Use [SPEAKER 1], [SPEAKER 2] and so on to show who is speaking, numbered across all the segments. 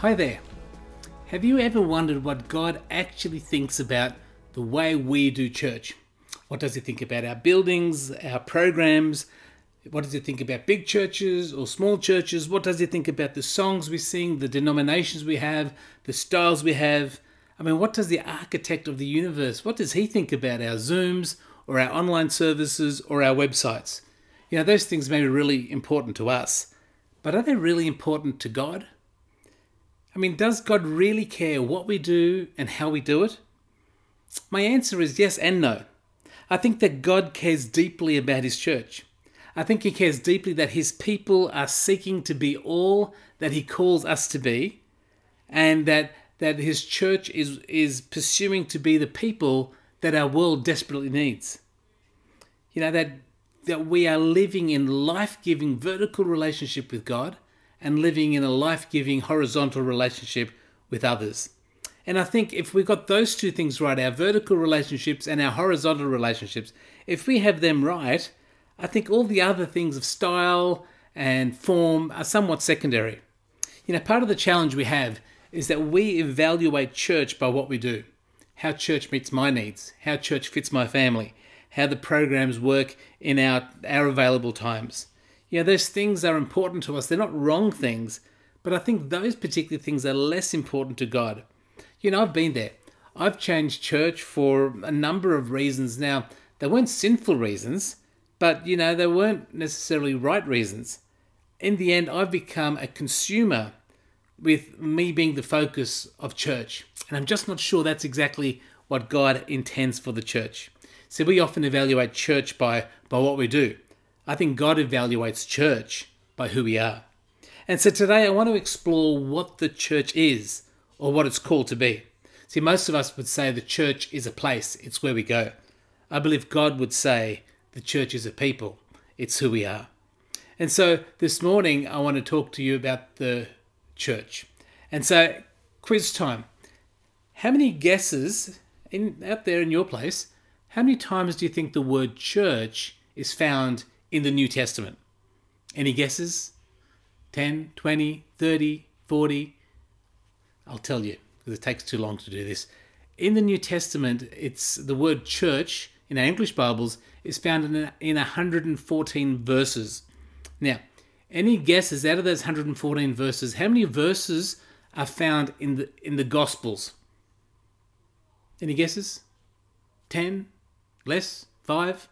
[SPEAKER 1] Hi there. Have you ever wondered what God actually thinks about the way we do church? What does He think about our buildings, our programs? What does He think about big churches or small churches? What does He think about the songs we sing, the denominations we have, the styles we have? I mean, what does the architect of the universe, what does He think about our Zooms or our online services or our websites? You know, those things may be really important to us, but are they really important to God? I mean, does God really care what we do and how we do it? My answer is yes and no. I think that God cares deeply about His church. I think He cares deeply that His people are seeking to be all that He calls us to be, and that, that His church is, is pursuing to be the people that our world desperately needs. You know, that, that we are living in life giving vertical relationship with God and living in a life giving horizontal relationship with others. And I think if we got those two things right, our vertical relationships and our horizontal relationships, if we have them right, I think all the other things of style and form are somewhat secondary. You know, part of the challenge we have is that we evaluate church by what we do how church meets my needs, how church fits my family, how the programs work in our, our available times. Yeah, those things are important to us. They're not wrong things, but I think those particular things are less important to God. You know, I've been there. I've changed church for a number of reasons. Now, they weren't sinful reasons, but you know, they weren't necessarily right reasons. In the end, I've become a consumer with me being the focus of church. And I'm just not sure that's exactly what God intends for the church. So we often evaluate church by, by what we do. I think God evaluates church by who we are. And so today I want to explore what the church is or what it's called to be. See, most of us would say the church is a place, it's where we go. I believe God would say the church is a people, it's who we are. And so this morning I want to talk to you about the church. And so, quiz time. How many guesses in, out there in your place, how many times do you think the word church is found in the New Testament? Any guesses? 10, 20, 30, 40? I'll tell you because it takes too long to do this. In the New Testament, it's the word church in our English Bibles is found in, in 114 verses. Now, any guesses out of those 114 verses, how many verses are found in the in the Gospels? Any guesses? 10? Less? 5?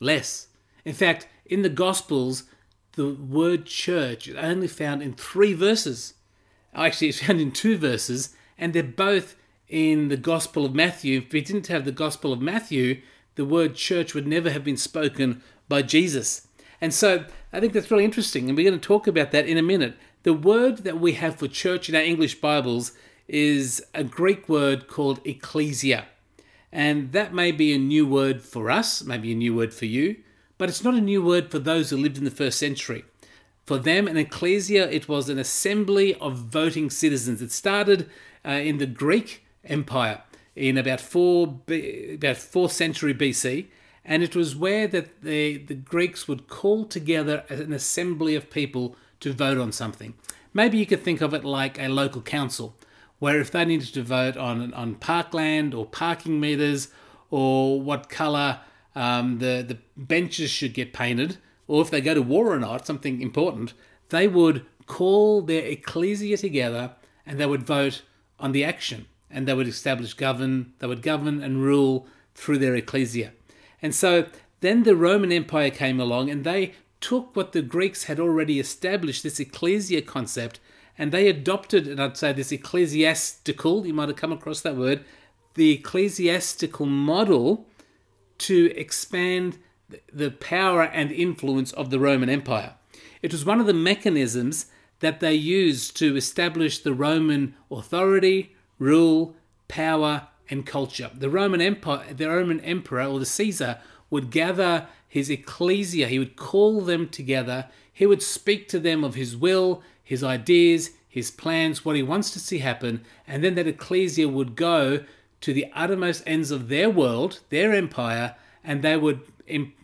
[SPEAKER 1] Less. In fact, in the Gospels, the word church is only found in three verses. Oh, actually, it's found in two verses, and they're both in the Gospel of Matthew. If we didn't have the Gospel of Matthew, the word church would never have been spoken by Jesus. And so I think that's really interesting, and we're going to talk about that in a minute. The word that we have for church in our English Bibles is a Greek word called ecclesia. And that may be a new word for us, maybe a new word for you but it's not a new word for those who lived in the first century. For them, an ecclesia, it was an assembly of voting citizens. It started uh, in the Greek Empire in about four about fourth century BC, and it was where that the, the Greeks would call together an assembly of people to vote on something. Maybe you could think of it like a local council, where if they needed to vote on on parkland or parking meters or what colour um, the the benches should get painted, or if they go to war or not, something important, they would call their ecclesia together and they would vote on the action, and they would establish govern, they would govern and rule through their ecclesia. And so then the Roman Empire came along and they took what the Greeks had already established, this ecclesia concept, and they adopted, and I'd say this ecclesiastical, you might have come across that word, the ecclesiastical model to expand the power and influence of the Roman Empire. It was one of the mechanisms that they used to establish the Roman authority, rule, power, and culture. The Roman Empire, the Roman emperor or the Caesar would gather his ecclesia, he would call them together, he would speak to them of his will, his ideas, his plans, what he wants to see happen, and then that ecclesia would go to the uttermost ends of their world, their empire, and they would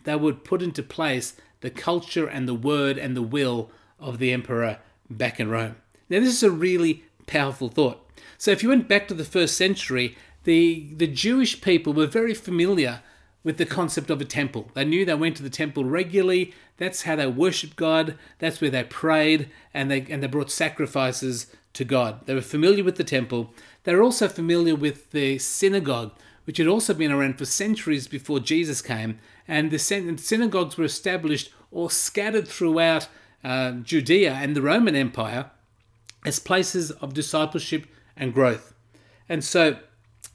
[SPEAKER 1] they would put into place the culture and the word and the will of the emperor back in Rome. Now, this is a really powerful thought. So if you went back to the first century, the, the Jewish people were very familiar with the concept of a temple. They knew they went to the temple regularly. That's how they worshiped God. That's where they prayed and they and they brought sacrifices to God. They were familiar with the temple. They were also familiar with the synagogue, which had also been around for centuries before Jesus came. And the synagogues were established or scattered throughout uh, Judea and the Roman Empire as places of discipleship and growth. And so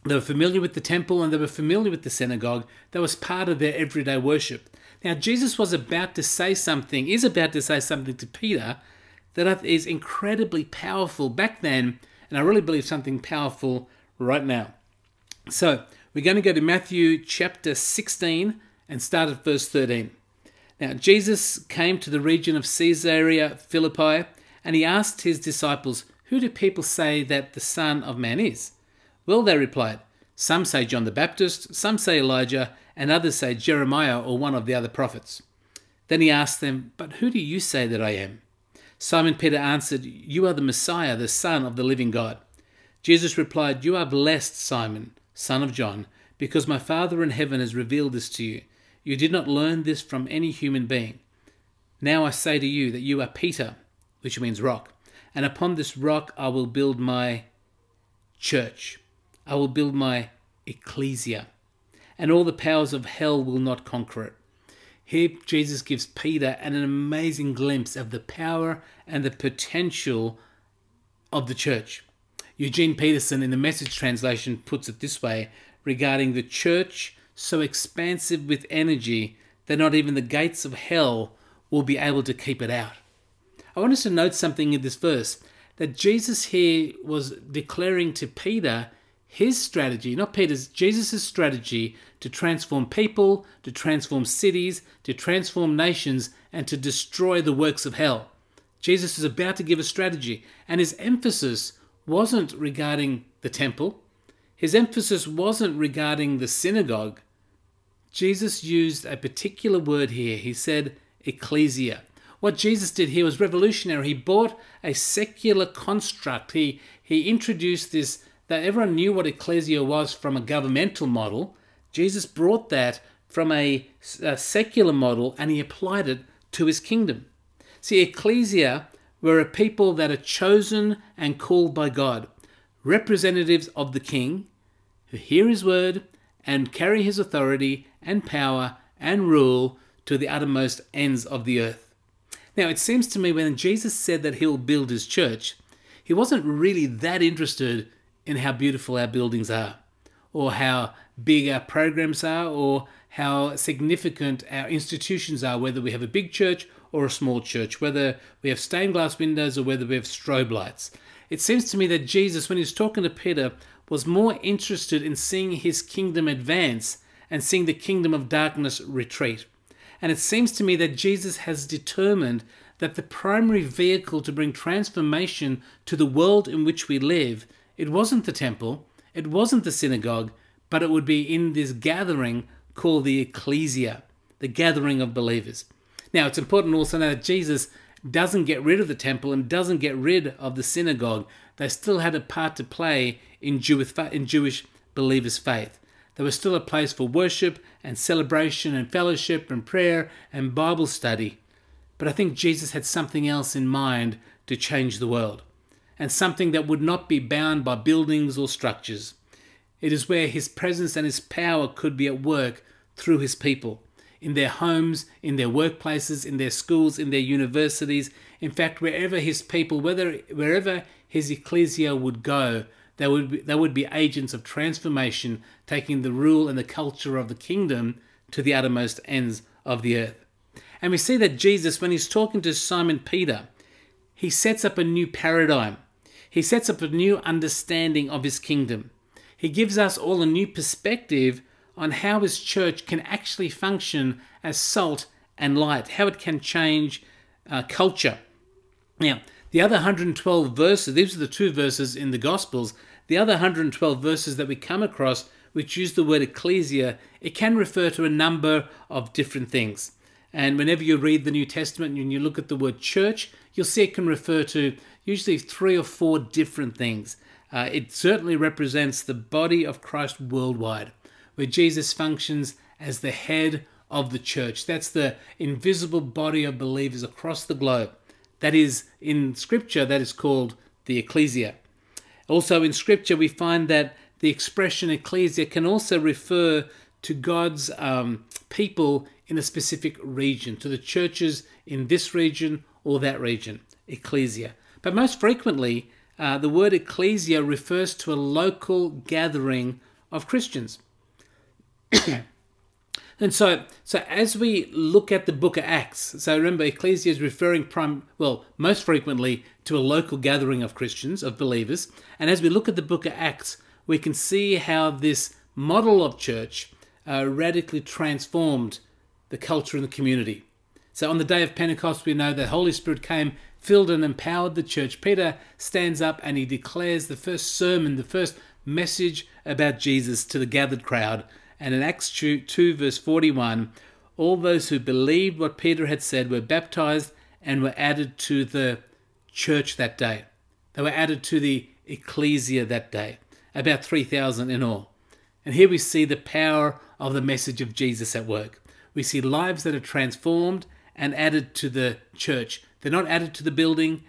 [SPEAKER 1] they were familiar with the temple and they were familiar with the synagogue. That was part of their everyday worship. Now, Jesus was about to say something, is about to say something to Peter that is incredibly powerful back then, and I really believe something powerful right now. So, we're going to go to Matthew chapter 16 and start at verse 13. Now, Jesus came to the region of Caesarea Philippi and he asked his disciples, Who do people say that the Son of Man is? Well, they replied, Some say John the Baptist, some say Elijah, and others say Jeremiah or one of the other prophets. Then he asked them, But who do you say that I am? Simon Peter answered, You are the Messiah, the Son of the living God. Jesus replied, You are blessed, Simon, son of John, because my Father in heaven has revealed this to you. You did not learn this from any human being. Now I say to you that you are Peter, which means rock, and upon this rock I will build my church. I will build my ecclesia, and all the powers of hell will not conquer it. Here, Jesus gives Peter an amazing glimpse of the power and the potential of the church. Eugene Peterson, in the message translation, puts it this way regarding the church so expansive with energy that not even the gates of hell will be able to keep it out. I want us to note something in this verse that Jesus here was declaring to Peter his strategy, not Peter's, Jesus' strategy to transform people, to transform cities, to transform nations, and to destroy the works of hell. Jesus is about to give a strategy, and his emphasis wasn't regarding the temple, his emphasis wasn't regarding the synagogue. Jesus used a particular word here. He said ecclesia. What Jesus did here was revolutionary. He bought a secular construct. He, he introduced this that everyone knew what ecclesia was from a governmental model. Jesus brought that from a, a secular model and he applied it to his kingdom. See, ecclesia were a people that are chosen and called by God, representatives of the king, who hear his word and carry his authority and power and rule to the uttermost ends of the earth. Now, it seems to me when Jesus said that he'll build his church, he wasn't really that interested in how beautiful our buildings are, or how big our programs are, or how significant our institutions are, whether we have a big church or a small church, whether we have stained glass windows or whether we have strobe lights. It seems to me that Jesus, when he was talking to Peter, was more interested in seeing his kingdom advance and seeing the kingdom of darkness retreat. And it seems to me that Jesus has determined that the primary vehicle to bring transformation to the world in which we live, it wasn't the temple, it wasn't the synagogue, but it would be in this gathering called the ecclesia, the gathering of believers. Now, it's important also know that Jesus doesn't get rid of the temple and doesn't get rid of the synagogue. They still had a part to play in Jewish, in Jewish believers' faith. There was still a place for worship and celebration and fellowship and prayer and Bible study. But I think Jesus had something else in mind to change the world, and something that would not be bound by buildings or structures. It is where his presence and his power could be at work through his people, in their homes, in their workplaces, in their schools, in their universities, in fact, wherever his people, whether wherever his ecclesia would go, they would be, they would be agents of transformation, taking the rule and the culture of the kingdom to the uttermost ends of the earth. And we see that Jesus, when he's talking to Simon Peter, he sets up a new paradigm. He sets up a new understanding of his kingdom. He gives us all a new perspective on how his church can actually function as salt and light, how it can change uh, culture. Now, the other 112 verses, these are the two verses in the Gospels the other 112 verses that we come across which use the word ecclesia, it can refer to a number of different things. And whenever you read the New Testament and you look at the word church, you'll see it can refer to usually three or four different things. Uh, it certainly represents the body of Christ worldwide, where Jesus functions as the head of the church. That's the invisible body of believers across the globe. That is, in Scripture, that is called the ecclesia. Also, in Scripture, we find that the expression ecclesia can also refer to God's um, people in a specific region, to the churches in this region or that region, ecclesia. But most frequently, uh, the word ecclesia refers to a local gathering of Christians. and so, so as we look at the book of Acts, so remember, ecclesia is referring prime, well, most frequently to a local gathering of Christians, of believers. And as we look at the book of Acts, we can see how this model of church uh, radically transformed the culture and the community. So on the day of Pentecost, we know the Holy Spirit came filled and empowered the church. Peter stands up and he declares the first sermon, the first message about Jesus to the gathered crowd. And in Acts 2, 2 verse 41, all those who believed what Peter had said were baptized and were added to the church that day. They were added to the ecclesia that day, about 3,000 in all. And here we see the power of the message of Jesus at work. We see lives that are transformed and added to the church. They're not added to the building,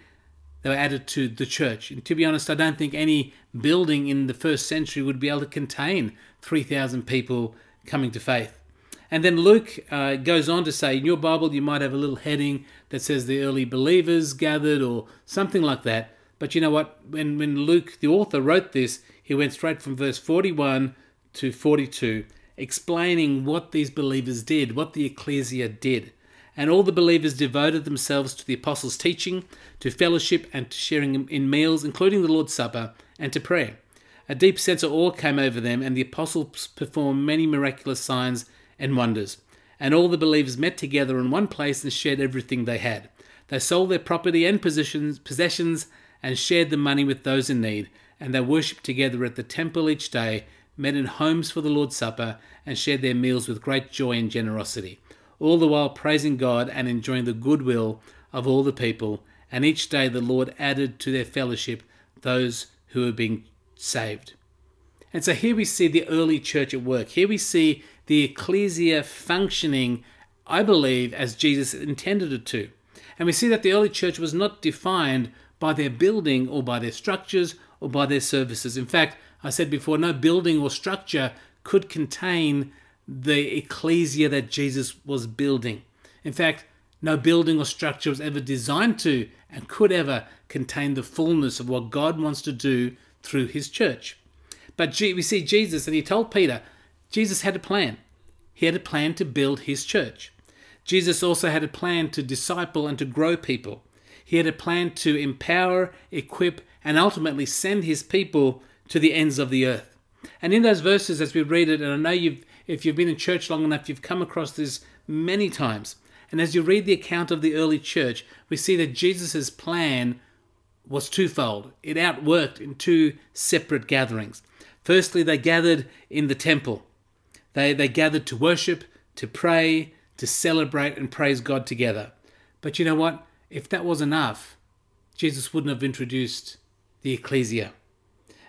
[SPEAKER 1] they were added to the church. And to be honest, I don't think any building in the first century would be able to contain 3,000 people coming to faith. And then Luke uh, goes on to say, in your Bible, you might have a little heading that says the early believers gathered or something like that. But you know what? When, when Luke, the author, wrote this, he went straight from verse 41 to 42, explaining what these believers did, what the ecclesia did. And all the believers devoted themselves to the apostles' teaching, to fellowship, and to sharing in meals, including the Lord's Supper, and to prayer. A deep sense of awe came over them, and the apostles performed many miraculous signs and wonders. And all the believers met together in one place and shared everything they had. They sold their property and possessions, and shared the money with those in need. And they worshipped together at the temple each day, met in homes for the Lord's Supper, and shared their meals with great joy and generosity all the while praising God and enjoying the goodwill of all the people. And each day the Lord added to their fellowship those who were being saved. And so here we see the early church at work. Here we see the ecclesia functioning, I believe, as Jesus intended it to. And we see that the early church was not defined by their building or by their structures or by their services. In fact, I said before, no building or structure could contain the ecclesia that Jesus was building. In fact, no building or structure was ever designed to and could ever contain the fullness of what God wants to do through his church. But we see Jesus, and he told Peter, Jesus had a plan. He had a plan to build his church. Jesus also had a plan to disciple and to grow people. He had a plan to empower, equip, and ultimately send his people to the ends of the earth. And in those verses, as we read it, and I know you've if you've been in church long enough, you've come across this many times. And as you read the account of the early church, we see that Jesus' plan was twofold. It outworked in two separate gatherings. Firstly, they gathered in the temple. They, they gathered to worship, to pray, to celebrate and praise God together. But you know what? If that was enough, Jesus wouldn't have introduced the ecclesia.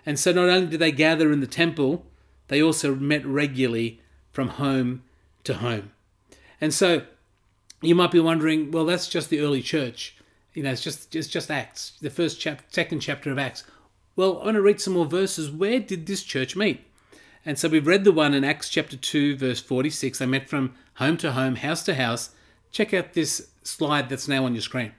[SPEAKER 1] And so not only did they gather in the temple, they also met regularly from home to home. And so you might be wondering, well, that's just the early church. You know, it's just it's just Acts, the first chapter, second chapter of Acts. Well, I want to read some more verses. Where did this church meet? And so we've read the one in Acts chapter 2, verse 46. They met from home to home, house to house. Check out this slide that's now on your screen.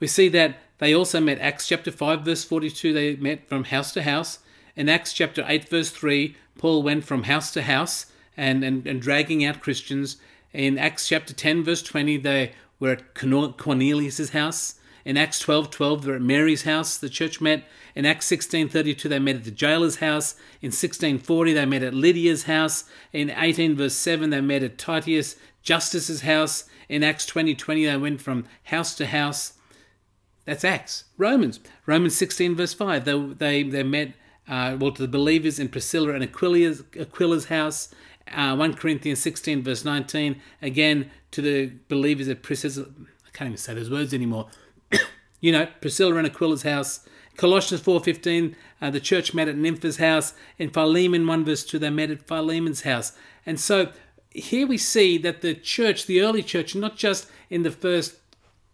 [SPEAKER 1] We see that they also met Acts chapter 5, verse 42. They met from house to house. In Acts chapter 8, verse 3, Paul went from house to house and, and, and dragging out Christians. In Acts chapter 10, verse 20, they were at Cornelius' house. In Acts 12, 12, they're at Mary's house, the church met. In Acts 16, 32, they met at the jailer's house. In 16, 40, they met at Lydia's house. In 18, verse 7, they met at Titius Justus's house. In Acts 20, 20, they went from house to house. That's Acts. Romans. Romans 16, verse 5, they, they, they met, uh, well, to the believers in Priscilla and Aquila's, Aquila's house uh, 1 Corinthians 16, verse 19, again to the believers at Priscilla. I can't even say those words anymore. you know, Priscilla and Aquila's house. Colossians 4.15, uh, the church met at Nympha's house. In Philemon 1 verse 2, they met at Philemon's house. And so here we see that the church, the early church, not just in the first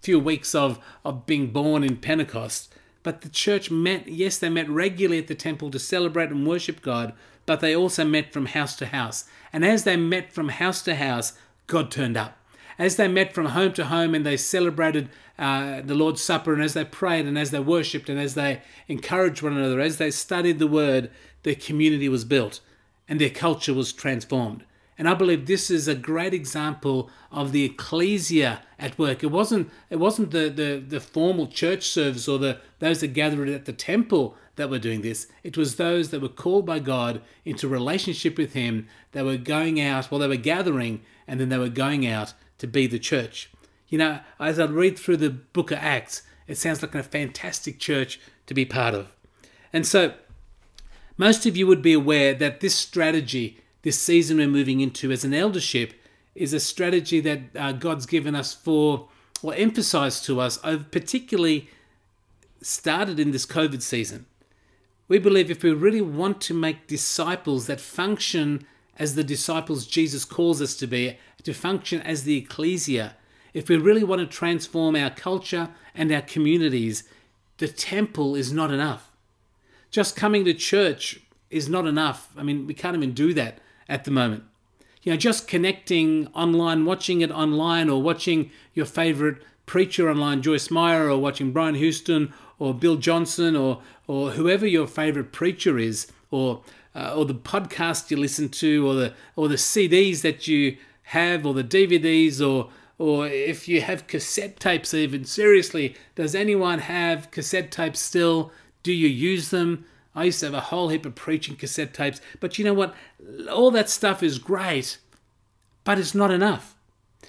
[SPEAKER 1] few weeks of, of being born in Pentecost, but the church met, yes, they met regularly at the temple to celebrate and worship God, but they also met from house to house. And as they met from house to house, God turned up. As they met from home to home and they celebrated uh, the Lord's Supper, and as they prayed, and as they worshipped, and as they encouraged one another, as they studied the Word, their community was built and their culture was transformed. And I believe this is a great example of the ecclesia at work. It wasn't it wasn't the, the, the formal church service or the those that gathered at the temple that were doing this. It was those that were called by God into relationship with Him that were going out, well, they were gathering and then they were going out to be the church. You know, as I read through the book of Acts, it sounds like a fantastic church to be part of. And so, most of you would be aware that this strategy, this season we're moving into as an eldership, is a strategy that uh, God's given us for, or emphasized to us, particularly started in this COVID season. We believe if we really want to make disciples that function as the disciples Jesus calls us to be, to function as the ecclesia, if we really want to transform our culture and our communities, the temple is not enough. Just coming to church is not enough. I mean, we can't even do that at the moment. You know, just connecting online, watching it online, or watching your favorite preacher online, Joyce Meyer, or watching Brian Houston, or Bill Johnson, or or whoever your favorite preacher is, or uh, or the podcast you listen to, or the or the CDs that you have, or the DVDs, or or if you have cassette tapes, even seriously, does anyone have cassette tapes still? Do you use them? I used to have a whole heap of preaching cassette tapes, but you know what? All that stuff is great, but it's not enough.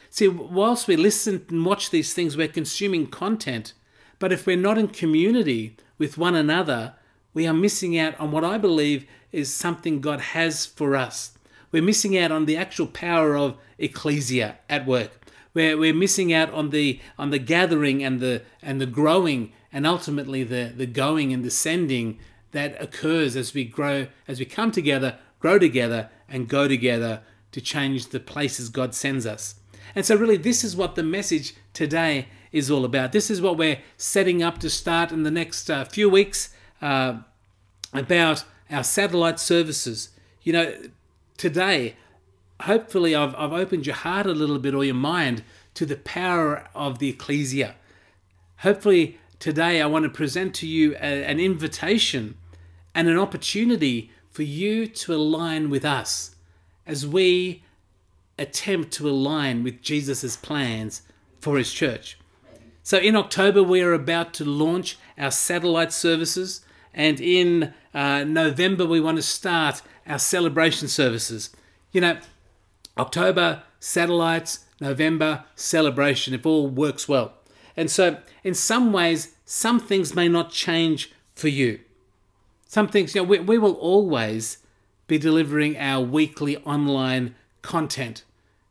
[SPEAKER 1] See, whilst we listen and watch these things, we're consuming content, but if we're not in community with one another, we are missing out on what I believe is something God has for us. We're missing out on the actual power of ecclesia at work. We're, we're missing out on the on the gathering and the and the growing and ultimately the the going and the sending that occurs as we grow as we come together, grow together, and go together to change the places God sends us. And so, really, this is what the message today is all about. This is what we're setting up to start in the next uh, few weeks uh, about our satellite services. You know, today hopefully I've, I've opened your heart a little bit or your mind to the power of the ecclesia. Hopefully today I want to present to you a, an invitation and an opportunity for you to align with us as we attempt to align with Jesus' plans for his church. So in October, we are about to launch our satellite services, and in uh, November, we want to start our celebration services. You know, October, satellites, November, celebration, if all works well. And so, in some ways, some things may not change for you. Some things, you know, we, we will always be delivering our weekly online content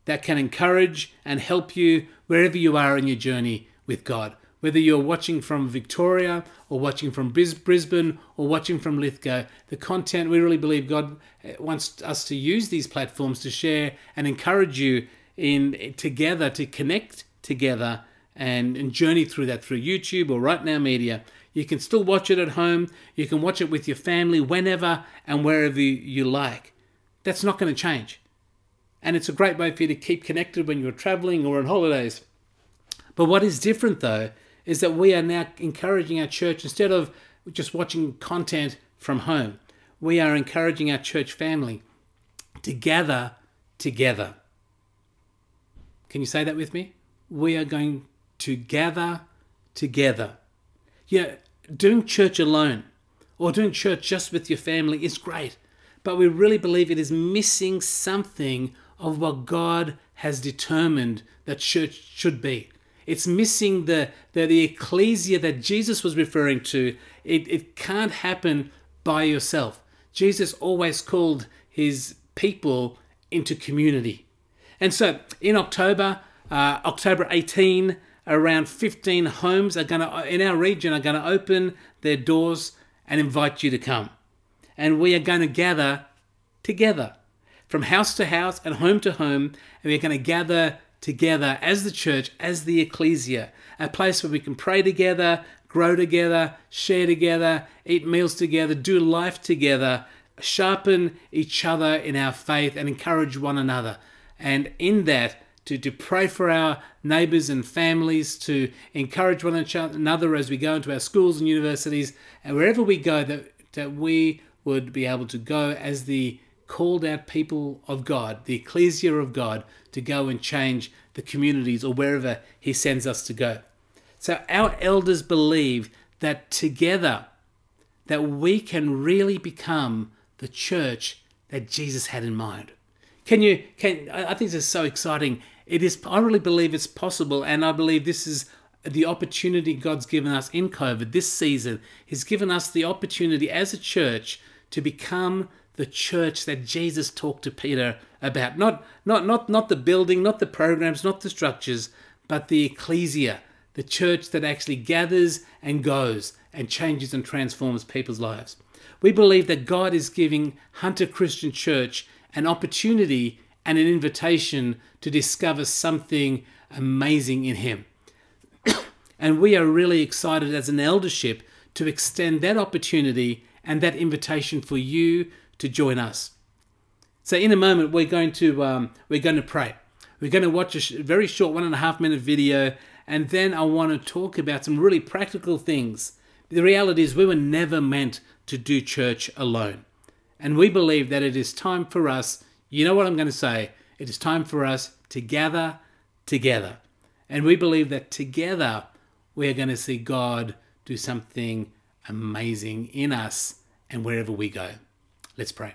[SPEAKER 1] that can encourage and help you wherever you are in your journey with God whether you're watching from Victoria or watching from Brisbane or watching from Lithgow, the content we really believe God eh, wants us to use these platforms to share and encourage you in together to connect together and, and journey through that through YouTube or Right Now Media. You can still watch it at home. You can watch it with your family whenever and wherever you like. That's not going to change. And it's a great way for you to keep connected when you're traveling or on holidays. But what is different though is that we are now encouraging our church instead of just watching content from home, we are encouraging our church family to gather together. Can you say that with me? We are going to gather together. Yeah, doing church alone or doing church just with your family is great, but we really believe it is missing something of what God has determined that church should be. It's missing the, the, the ecclesia that Jesus was referring to. It, it can't happen by yourself. Jesus always called his people into community. And so in October, uh, October 18, around 15 homes are going to in our region are going to open their doors and invite you to come. And we are going to gather together from house to house and home to home, and we're going to gather together as the church, as the ecclesia, a place where we can pray together, grow together, share together, eat meals together, do life together, sharpen each other in our faith, and encourage one another. And in that, to, to pray for our neighbors and families, to encourage one another as we go into our schools and universities, and wherever we go, that, that we would be able to go as the called out people of God, the ecclesia of God, to go and change the communities or wherever He sends us to go. So our elders believe that together that we can really become the church that Jesus had in mind. Can you can I think this is so exciting. It is I really believe it's possible and I believe this is the opportunity God's given us in COVID this season. He's given us the opportunity as a church to become the church that Jesus talked to Peter about. Not, not, not, not the building, not the programs, not the structures, but the ecclesia, the church that actually gathers and goes and changes and transforms people's lives. We believe that God is giving Hunter Christian Church an opportunity and an invitation to discover something amazing in Him. and we are really excited as an eldership to extend that opportunity and that invitation for you to join us. So in a moment, we're going to um, we're going to pray. We're going to watch a sh- very short one and a half minute video, and then I want to talk about some really practical things. The reality is, we were never meant to do church alone, and we believe that it is time for us. You know what I'm going to say? It is time for us to gather together, and we believe that together we are going to see God do something amazing in us and wherever we go. Let's pray.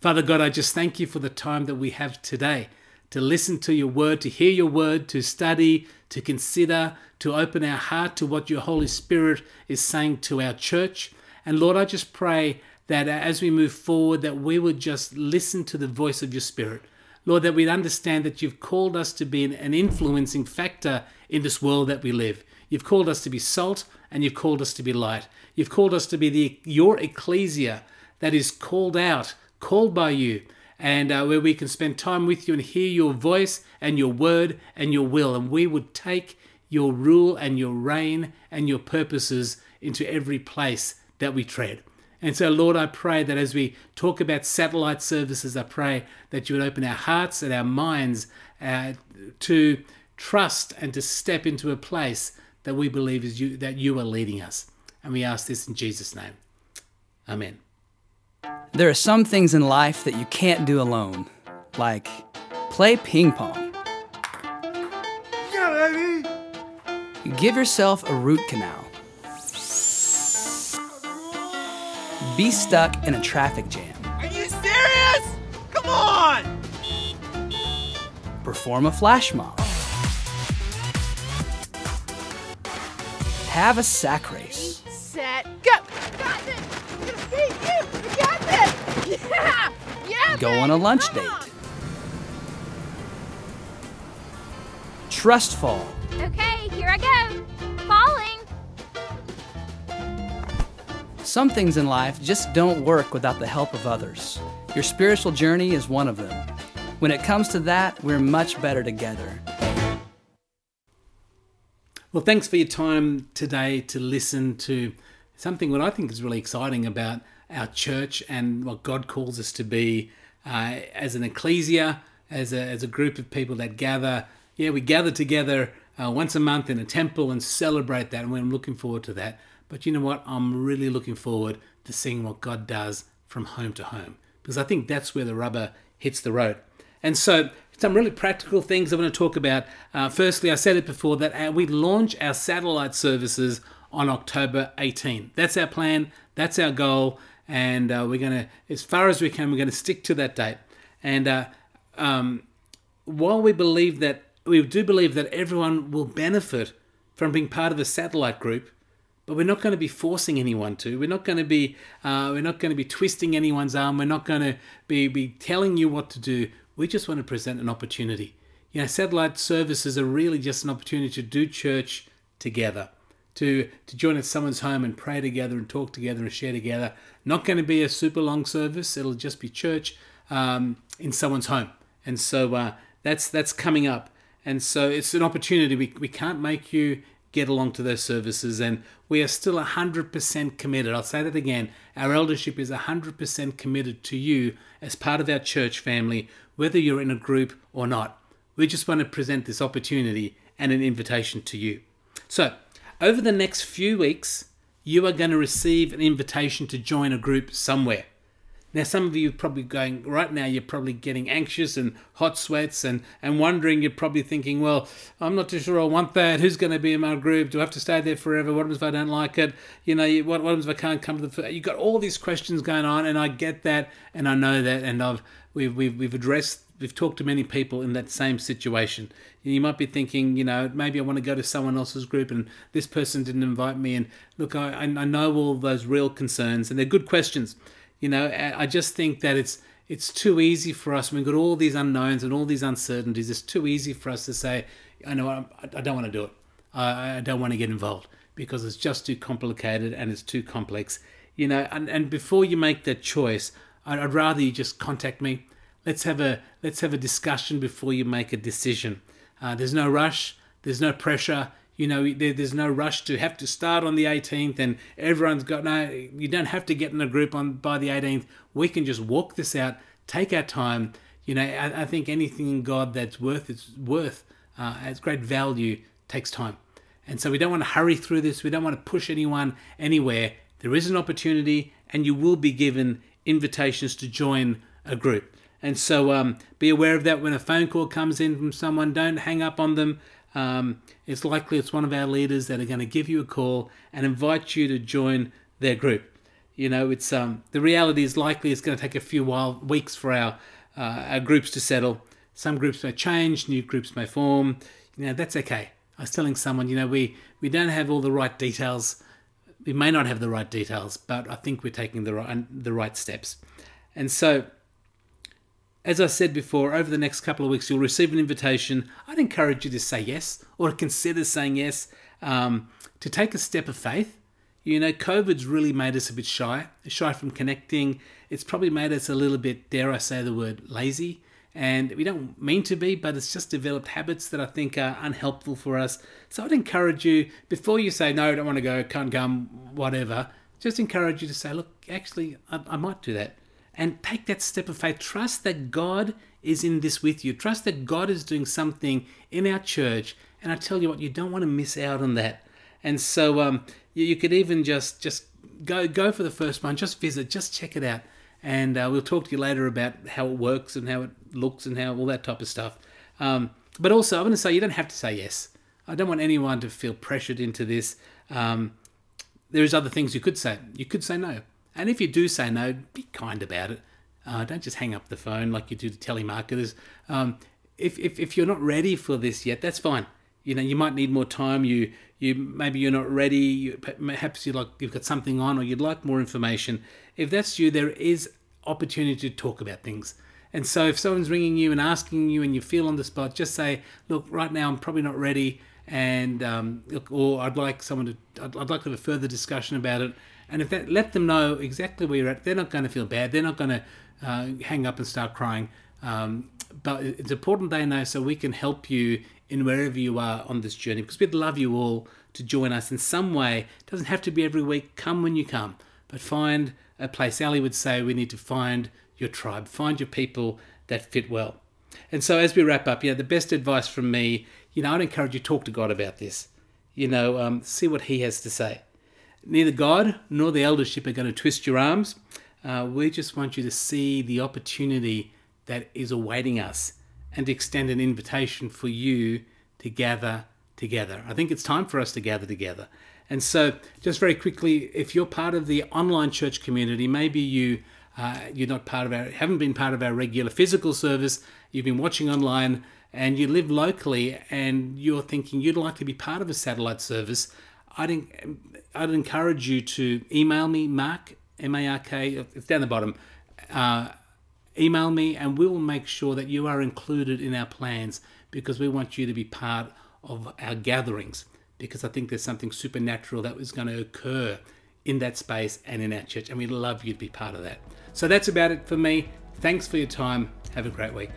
[SPEAKER 1] Father God, I just thank you for the time that we have today to listen to your word, to hear your word, to study, to consider, to open our heart to what your Holy Spirit is saying to our church. And Lord, I just pray that as we move forward, that we would just listen to the voice of your Spirit. Lord, that we'd understand that you've called us to be an influencing factor in this world that we live. You've called us to be salt and you've called us to be light. You've called us to be the, your ecclesia, that is called out, called by you, and uh, where we can spend time with you and hear your voice and your word and your will. And we would take your rule and your reign and your purposes into every place that we tread. And so, Lord, I pray that as we talk about satellite services, I pray that you would open our hearts and our minds uh, to trust and to step into a place that we believe is you that you are leading us. And we ask this in Jesus' name. Amen.
[SPEAKER 2] There are some things in life that you can't do alone, like play ping pong.
[SPEAKER 3] Yeah, baby!
[SPEAKER 2] Give yourself a root canal. Be stuck in a traffic jam.
[SPEAKER 3] Are you serious? Come on!
[SPEAKER 2] Perform a flash mob. Have a sack race.
[SPEAKER 4] Set, go! Got this! I'm gonna beat you! I got this! Yeah! Yeah!
[SPEAKER 2] Go
[SPEAKER 4] baby,
[SPEAKER 2] on a lunch
[SPEAKER 4] come
[SPEAKER 2] date.
[SPEAKER 4] on.
[SPEAKER 2] Trust fall.
[SPEAKER 5] Okay, here I go.
[SPEAKER 2] Some things in life just don't work without the help of others. Your spiritual journey is one of them. When it comes to that, we're much better together.
[SPEAKER 1] Well, thanks for your time today to listen to something what I think is really exciting about our church and what God calls us to be uh, as an ecclesia, as a, as a group of people that gather. Yeah, we gather together uh, once a month in a temple and celebrate that, and we're looking forward to that. But you know what? I'm really looking forward to seeing what God does from home to home because I think that's where the rubber hits the road. And so, some really practical things I want to talk about. Uh, firstly, I said it before that uh, we launch our satellite services on October 18. That's our plan, that's our goal, and uh, we're going to, as far as we can, we're going to stick to that date. And uh, um, while we believe that, we do believe that everyone will benefit from being part of a satellite group, but we're not going to be forcing anyone to. We're not going to be uh, we're not going to be twisting anyone's arm. We're not going to be be telling you what to do. We just want to present an opportunity. You know, satellite services are really just an opportunity to do church together, to to join at someone's home and pray together and talk together and share together. Not going to be a super long service. It'll just be church um, in someone's home, and so uh, that's that's coming up. And so it's an opportunity. We we can't make you get along to those services, and we are still 100% committed. I'll say that again. Our eldership is 100% committed to you as part of our church family, whether you're in a group or not. We just want to present this opportunity and an invitation to you. So, over the next few weeks, you are going to receive an invitation to join a group somewhere. Now, some of you are probably going, right now, you're probably getting anxious and hot sweats and, and wondering, you're probably thinking, well, I'm not too sure I want that. Who's going to be in my group? Do I have to stay there forever? What happens if I don't like it? You know, what, what happens if I can't come to the. You've got all these questions going on, and I get that, and I know that, and I've we've, we've, we've addressed we've talked to many people in that same situation. You might be thinking, you know, maybe I want to go to someone else's group and this person didn't invite me. And look, I, I know all those real concerns and they're good questions. You know, I just think that it's it's too easy for us. We've got all these unknowns and all these uncertainties. It's too easy for us to say, I know I, don't want to do it. I, I don't want to get involved because it's just too complicated and it's too complex. You know, and, and before you make that choice, I'd, I'd rather you just contact me let's have a let's have a discussion before you make a decision. Uh, there's no rush. There's no pressure. You know, there, there's no rush to have to start on the 18th, and everyone's got no. You don't have to get in a group on by the 18th. We can just walk this out, take our time. You know, I, I think anything in God that's worth its worth, uh, has great value, takes time. And so we don't want to hurry through this. We don't want to push anyone anywhere. There is an opportunity, and you will be given invitations to join a group. And so um, be aware of that when a phone call comes in from someone. Don't hang up on them. Um, it's likely it's one of our leaders that are going to give you a call and invite you to join their group. You know, it's um, the reality is likely it's going to take a few while weeks for our uh, our groups to settle. Some groups may change, new groups may form. You know, that's okay. I was telling someone, you know, we we don't have all the right details. We may not have the right details, but I think we're taking the right the right steps. And so as I said before, over the next couple of weeks, you'll receive an invitation. I'd encourage you to say yes or to consider saying yes, um, to take a step of faith. You know, COVID's really made us a bit shy, shy from connecting. It's probably made us a little bit, dare I say the word, lazy. And we don't mean to be, but it's just developed habits that I think are unhelpful for us. So I'd encourage you, before you say, no, I don't want to go, can't come, whatever, just encourage you to say, look, actually, I, I might do that and take that step of faith. Trust that God is in this with you. Trust that God is doing something in our church. And I tell you what, you don't want to miss out on that. And so um, you, you, could even just just go go for the first one, just visit, just check it out, and uh, we'll talk to you later about how it works and how it looks and how all that type of stuff. Um, but also, I want to say you don't have to say yes. I don't want anyone to feel pressured into this. Um, there is other things you could say. You could say no. And if you do say no, be kind about it. Uh, don't just hang up the phone like you do to telemarketers. Um, if, if, if you're not ready for this yet, that's fine. You know, you might need more time. You you maybe you're not ready. You, perhaps you like you've got something on, or you'd like more information. If that's you, there is opportunity to talk about things. And so, if someone's ringing you and asking you, and you feel on the spot, just say, "Look, right now I'm probably not ready," and um, look, or I'd like someone to, I'd, I'd like to have a further discussion about it and if that let them know exactly where you're at, they're not going to feel bad. They're not going to uh, hang up and start crying. Um, but it's important they know so we can help you in wherever you are on this journey because we'd love you all to join us in some way. It doesn't have to be every week. Come when you come, but find a place. Ali would say we need to find your tribe, find your people that fit well. And so as we wrap up, know, the best advice from me, you know, I'd encourage you to talk to God about this. You know, um, see what He has to say. Neither God nor the eldership are going to twist your arms. Uh, we just want you to see the opportunity that is awaiting us and extend an invitation for you to gather together. I think it's time for us to gather together. And so, just very quickly, if you're part of the online church community, maybe you uh, you're not part of our haven't been part of our regular physical service. You've been watching online, and you live locally, and you're thinking you'd like to be part of a satellite service. I'd, en- I'd encourage you to email me, Mark, M A R K, it's down the bottom. Uh, email me and we will make sure that you are included in our plans because we want you to be part of our gatherings because I think there's something supernatural that is going to occur in that space and in our church and we'd love you to be part of that. So that's about it for me. Thanks for your time. Have a great week.